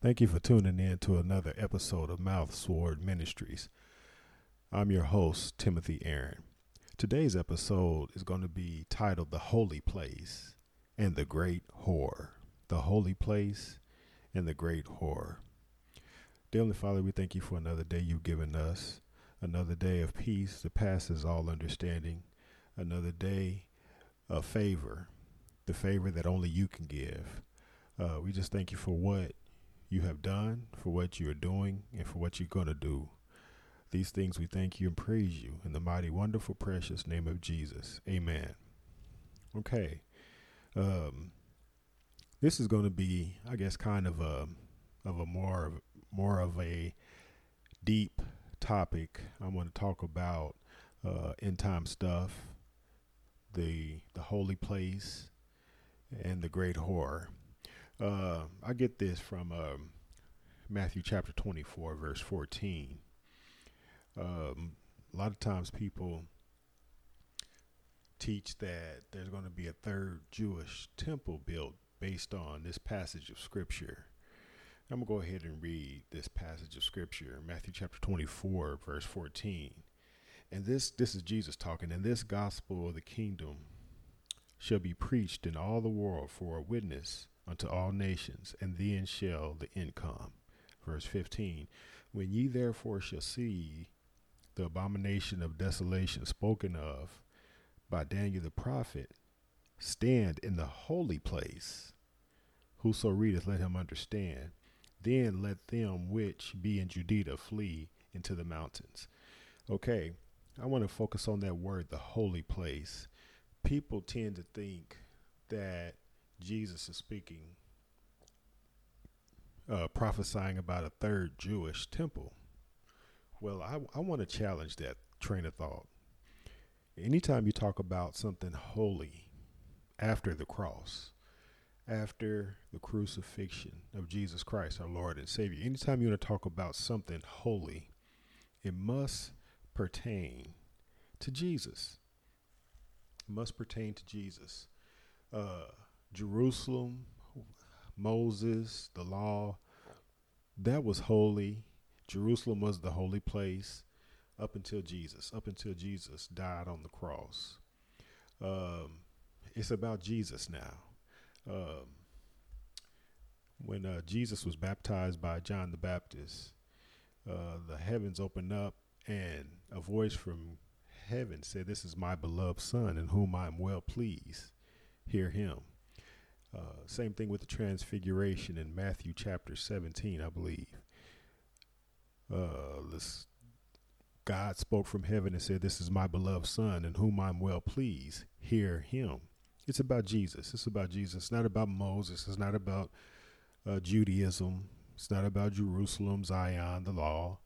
Thank you for tuning in to another episode of Mouth Sword Ministries. I'm your host, Timothy Aaron. Today's episode is going to be titled The Holy Place and the Great Whore. The Holy Place and the Great Whore. Dear Heavenly Father, we thank you for another day you've given us, another day of peace that passes all understanding, another day of favor, the favor that only you can give. Uh, we just thank you for what you have done, for what you are doing, and for what you're going to do. These things we thank you and praise you in the mighty, wonderful, precious name of Jesus. Amen. Okay. Um, this is going to be, I guess, kind of a of a more of more of a deep topic. I'm going to talk about uh, end time stuff, the the holy place, and the great whore. Uh, I get this from um, Matthew chapter 24, verse 14. Um, a lot of times people teach that there's going to be a third Jewish temple built based on this passage of scripture. I'm going to go ahead and read this passage of scripture, Matthew chapter 24, verse 14. And this this is Jesus talking, and this gospel of the kingdom shall be preached in all the world for a witness unto all nations, and then shall the end come. Verse 15 When ye therefore shall see the abomination of desolation spoken of by Daniel the prophet stand in the holy place, whoso readeth, let him understand. Then let them which be in Judea flee into the mountains. Okay, I want to focus on that word, the holy place. People tend to think that Jesus is speaking, uh, prophesying about a third Jewish temple. Well, I, I want to challenge that train of thought. Anytime you talk about something holy after the cross, after the crucifixion of Jesus Christ, our Lord and Savior, anytime you want to talk about something holy, it must pertain to Jesus. It must pertain to Jesus. Uh, Jerusalem, Moses, the law, that was holy. Jerusalem was the holy place up until Jesus, up until Jesus died on the cross. Um, it's about Jesus now. Um, when uh, Jesus was baptized by John the Baptist, uh, the heavens opened up and a voice from heaven said, This is my beloved Son in whom I am well pleased. Hear him. Uh, same thing with the transfiguration in Matthew chapter 17, I believe. Uh, this, God spoke from heaven and said, This is my beloved Son, in whom I'm well pleased. Hear him. It's about Jesus. It's about Jesus. It's not about Moses. It's not about uh, Judaism. It's not about Jerusalem, Zion, the law.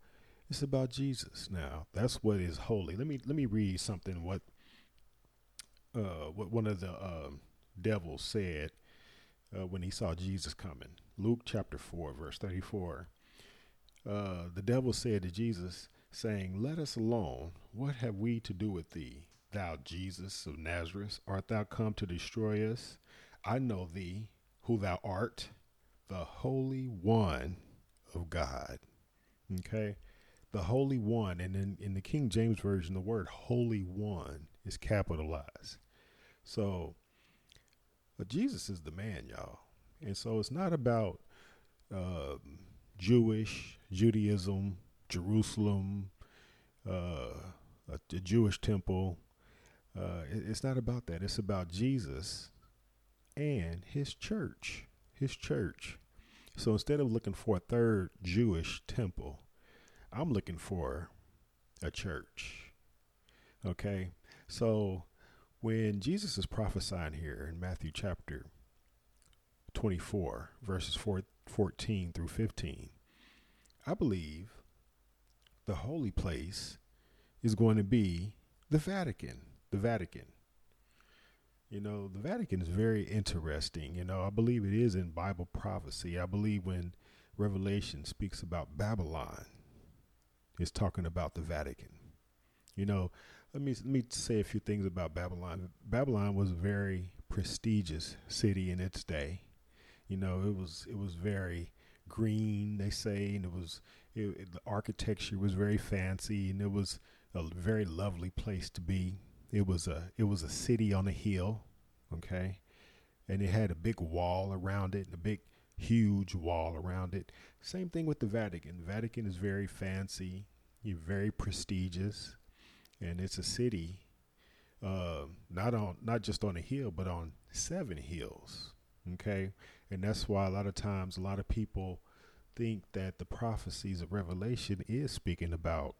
It's about Jesus. Now, that's what is holy. Let me let me read something. What uh, what one of the uh, devils said uh, when he saw Jesus coming. Luke chapter 4, verse 34. Uh, the devil said to Jesus, saying, Let us alone. What have we to do with thee, thou Jesus of Nazareth? Art thou come to destroy us? I know thee, who thou art, the Holy One of God. Okay? The Holy One. And in, in the King James Version, the word Holy One is capitalized. So but Jesus is the man, y'all. And so it's not about uh, Jewish, Judaism, Jerusalem, uh, a, a, Jewish temple. Uh, it, it's not about that. It's about Jesus and his church. His church. So instead of looking for a third Jewish temple, I'm looking for a church. Okay. So when Jesus is prophesying here in Matthew chapter 24, verses 4, 14 through 15, I believe the holy place is going to be the Vatican. The Vatican. You know, the Vatican is very interesting. You know, I believe it is in Bible prophecy. I believe when Revelation speaks about Babylon, it's talking about the Vatican. You know, let me let me say a few things about Babylon. Babylon was a very prestigious city in its day. You know, it was it was very green, they say, and it was it, it, the architecture was very fancy, and it was a very lovely place to be. It was a it was a city on a hill, okay, and it had a big wall around it, and a big huge wall around it. Same thing with the Vatican. The Vatican is very fancy, very prestigious, and it's a city, uh, not on not just on a hill, but on seven hills. Okay, and that's why a lot of times a lot of people think that the prophecies of Revelation is speaking about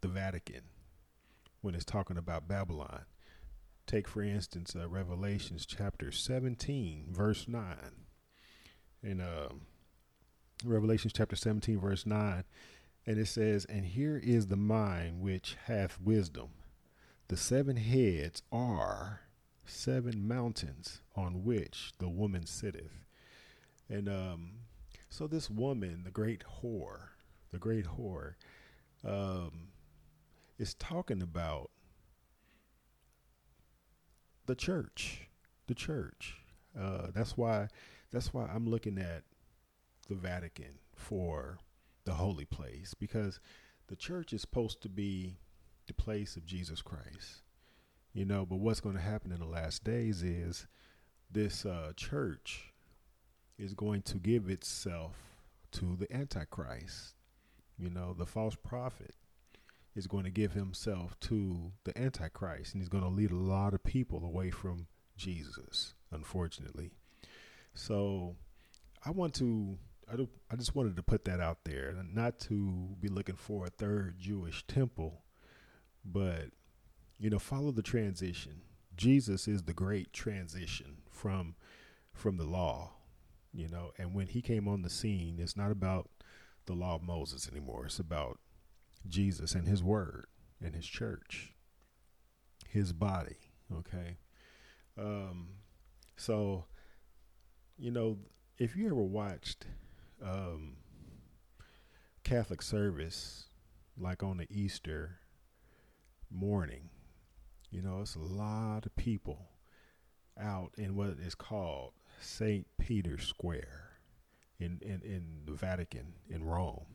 the Vatican when it's talking about Babylon. Take, for instance, uh, Revelations chapter 17, verse 9. In uh, Revelations chapter 17, verse 9, and it says, And here is the mind which hath wisdom. The seven heads are seven mountains on which the woman sitteth. And um, so this woman, the great whore, the great whore, um, is talking about the church, the church. Uh, that's why, that's why I'm looking at the Vatican for the holy place because the church is supposed to be the place of Jesus Christ. You know but what's going to happen in the last days is this uh, church is going to give itself to the antichrist. You know the false prophet is going to give himself to the antichrist and he's going to lead a lot of people away from jesus unfortunately. So i want to I, do, I just wanted to put that out there not to be looking for a third jewish temple but you know, follow the transition. Jesus is the great transition from from the law, you know, and when he came on the scene, it's not about the law of Moses anymore. It's about Jesus and his word and his church, his body, okay? Um so you know, if you ever watched um Catholic service like on the Easter morning, you know, it's a lot of people out in what is called St. Peter's Square in, in, in the Vatican in Rome.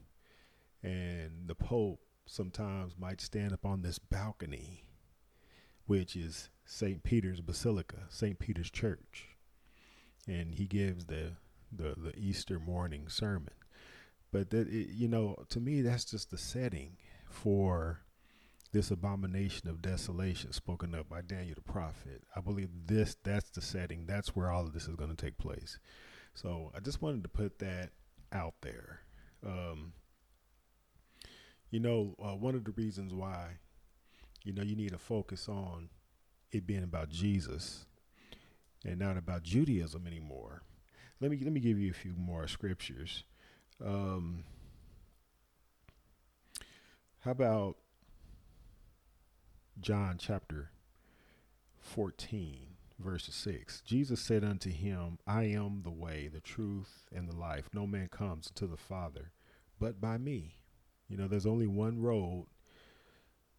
And the Pope sometimes might stand up on this balcony, which is St. Peter's Basilica, St. Peter's Church. And he gives the, the, the Easter morning sermon. But that it, you know, to me, that's just the setting for this abomination of desolation spoken of by Daniel the prophet. I believe this that's the setting. That's where all of this is going to take place. So I just wanted to put that out there. Um, you know, uh, one of the reasons why, you know, you need to focus on it being about Jesus and not about Judaism anymore. Let me let me give you a few more scriptures. Um, how about John chapter 14, verse 6. Jesus said unto him, I am the way, the truth, and the life. No man comes to the Father but by me. You know, there's only one road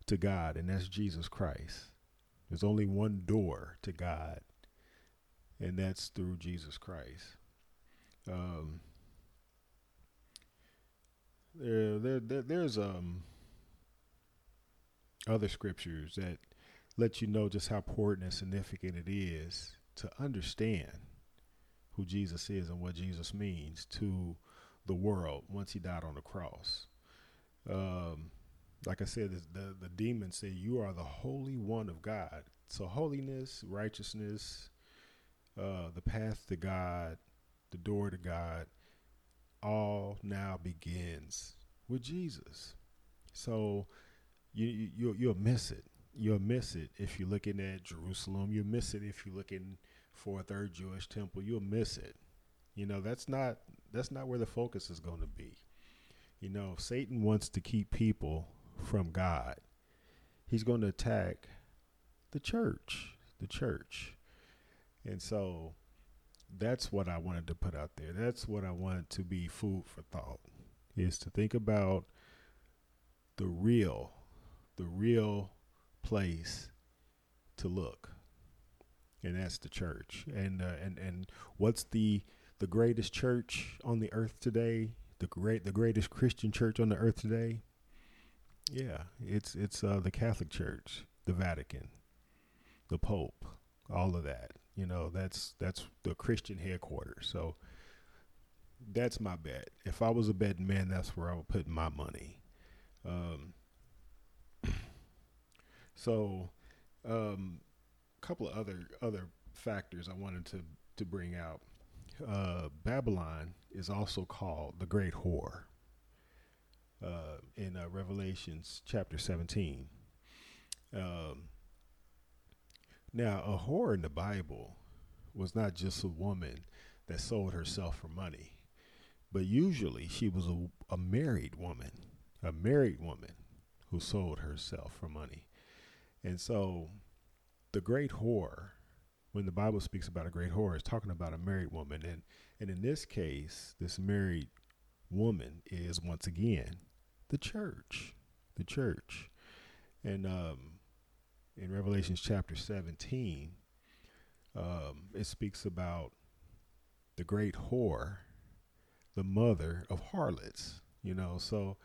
to God, and that's Jesus Christ. There's only one door to God, and that's through Jesus Christ. Um, there, there, there there's um other scriptures that let you know just how important and significant it is to understand who Jesus is and what Jesus means to the world once he died on the cross. Um, like I said, the, the demon said, You are the Holy One of God. So, holiness, righteousness, uh, the path to God, door to God, all now begins with Jesus. So, you, you you'll miss it. You'll miss it if you're looking at Jerusalem. You'll miss it if you're looking for a third Jewish temple. You'll miss it. You know that's not that's not where the focus is going to be. You know, Satan wants to keep people from God. He's going to attack the church, the church. And so that's what I wanted to put out there. That's what I wanted to be food for thought is to think about the real the real place to look, and that's the church. And uh, and and what's the the greatest church on the earth today, the great the greatest Christian church on the earth today, yeah, it's it's uh, the Catholic Church, the Vatican, the Pope, all of that. You know, that's that's the Christian headquarters. So that's my bet. If I was a betting man, that's where I would put my money. Um, so, a um, couple of other other factors I wanted to to bring out. Uh, Babylon is also called the Great Whore uh, in uh, Revelations chapter 17. Um, now, a whore in the Bible was not just a woman that sold herself for money, but usually she was a, a married woman, a married woman who sold herself for money. And so the great whore, when the Bible speaks about a great whore, is talking about a married woman. And, and in this case, this married woman is once again the church. The church. And um, in Revelations chapter 17, um, it speaks about the great whore, the mother of harlots. You know, so,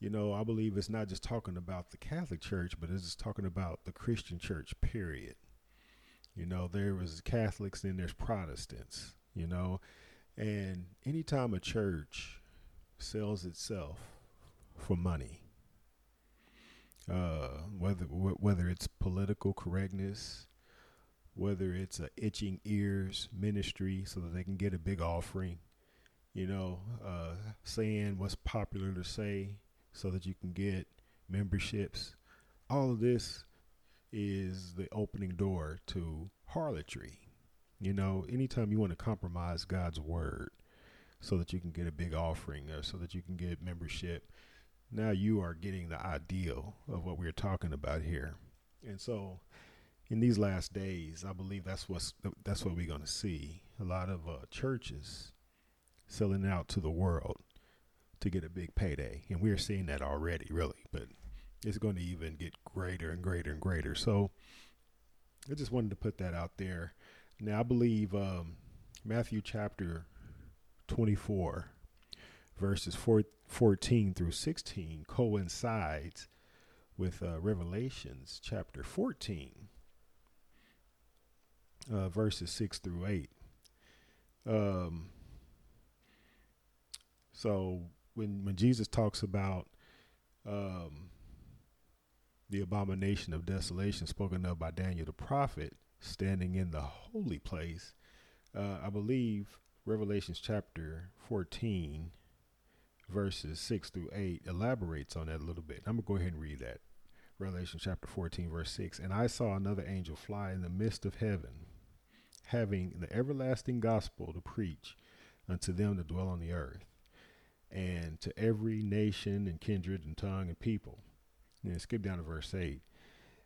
you know, I believe it's not just talking about the Catholic Church, but it's just talking about the Christian church, period. You know, there was Catholics and there's Protestants, you know, and anytime a church sells itself for money, uh, whether whether it's political correctness, whether it's a itching ears ministry so that they can get a big offering, you know, uh, saying what's popular to say so that you can get memberships. All of this is the opening door to harlotry. You know, anytime you want to compromise God's word so that you can get a big offering or so that you can get membership, now you are getting the ideal of what we're talking about here. And so in these last days, I believe that's what's that's what we're going to see. A lot of uh, churches selling out to the world to get a big payday, and we're seeing that already, really. But it's going to even get greater and greater and greater. So I just wanted to put that out there. Now I believe um, Matthew chapter 24 verses four, 14 through 16 coincides with uh, Revelations chapter 14, uh, verses 6 through 8. Um, so when when Jesus talks about um, the abomination of desolation spoken of by Daniel the prophet standing in the holy place, uh, I believe Revelations chapter 14 verses 6 through 8 elaborates on that a little bit. I'm going to go ahead and read that. Revelation chapter 14, verse 6. And I saw another angel fly in the midst of heaven, having the everlasting gospel to preach unto them that dwell on the earth, and to every nation and kindred and tongue and people. And then skip down to verse 8.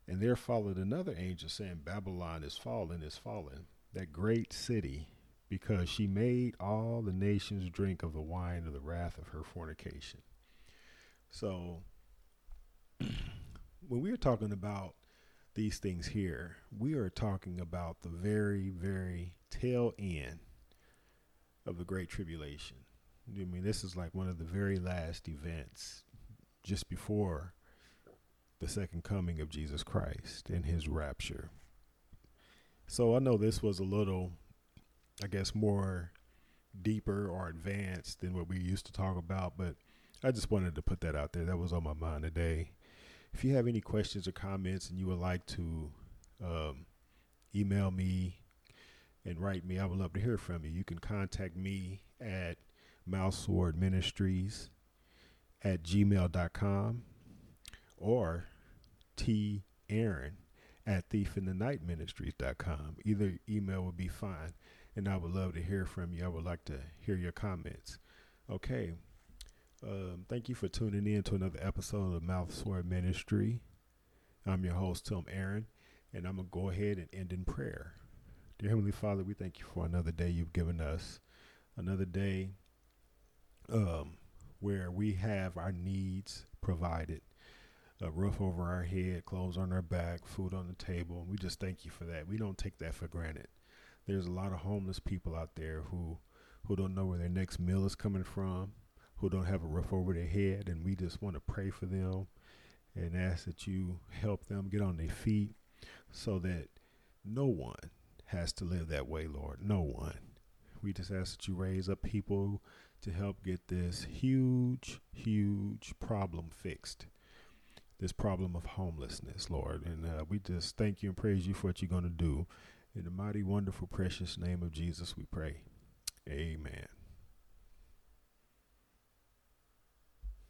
And there followed another angel saying, Babylon is fallen, is fallen, that great city because she made all the nations drink of the wine of the wrath of her fornication. So, when we are talking about these things here, we are talking about the very, very tail end of the Great Tribulation. I mean, this is like one of the very last events just before the second coming of Jesus Christ and his rapture. So I know this was a little I guess, more deeper or advanced than what we used to talk about. But I just wanted to put that out there. That was on my mind today. If you have any questions or comments and you would like to um, email me and write me, I would love to hear from you. You can contact me at Mouthsword Ministries at gmail.com or T Aaron at thiefinthenight Either email would be fine and I would love to hear from you. I would like to hear your comments. Okay. Um, thank you for tuning in to another episode of Mouth Sword Ministry. I'm your host, Tim Aaron, and I'm going to go ahead and end in prayer. Dear Heavenly Father, we thank you for another day you've given us, another day um, where we have our needs provided a roof over our head, clothes on our back, food on the table. We just thank you for that. We don't take that for granted there's a lot of homeless people out there who who don't know where their next meal is coming from, who don't have a roof over their head. And we just want to pray for them and ask that you help them get on their feet so that no one has to live that way, Lord. No one. We just ask that you raise up people to help get this huge, huge problem fixed. This problem of homelessness, Lord. And uh, we just thank you and praise you for what you're going to do. In the mighty, wonderful, precious name of Jesus, we pray. Amen.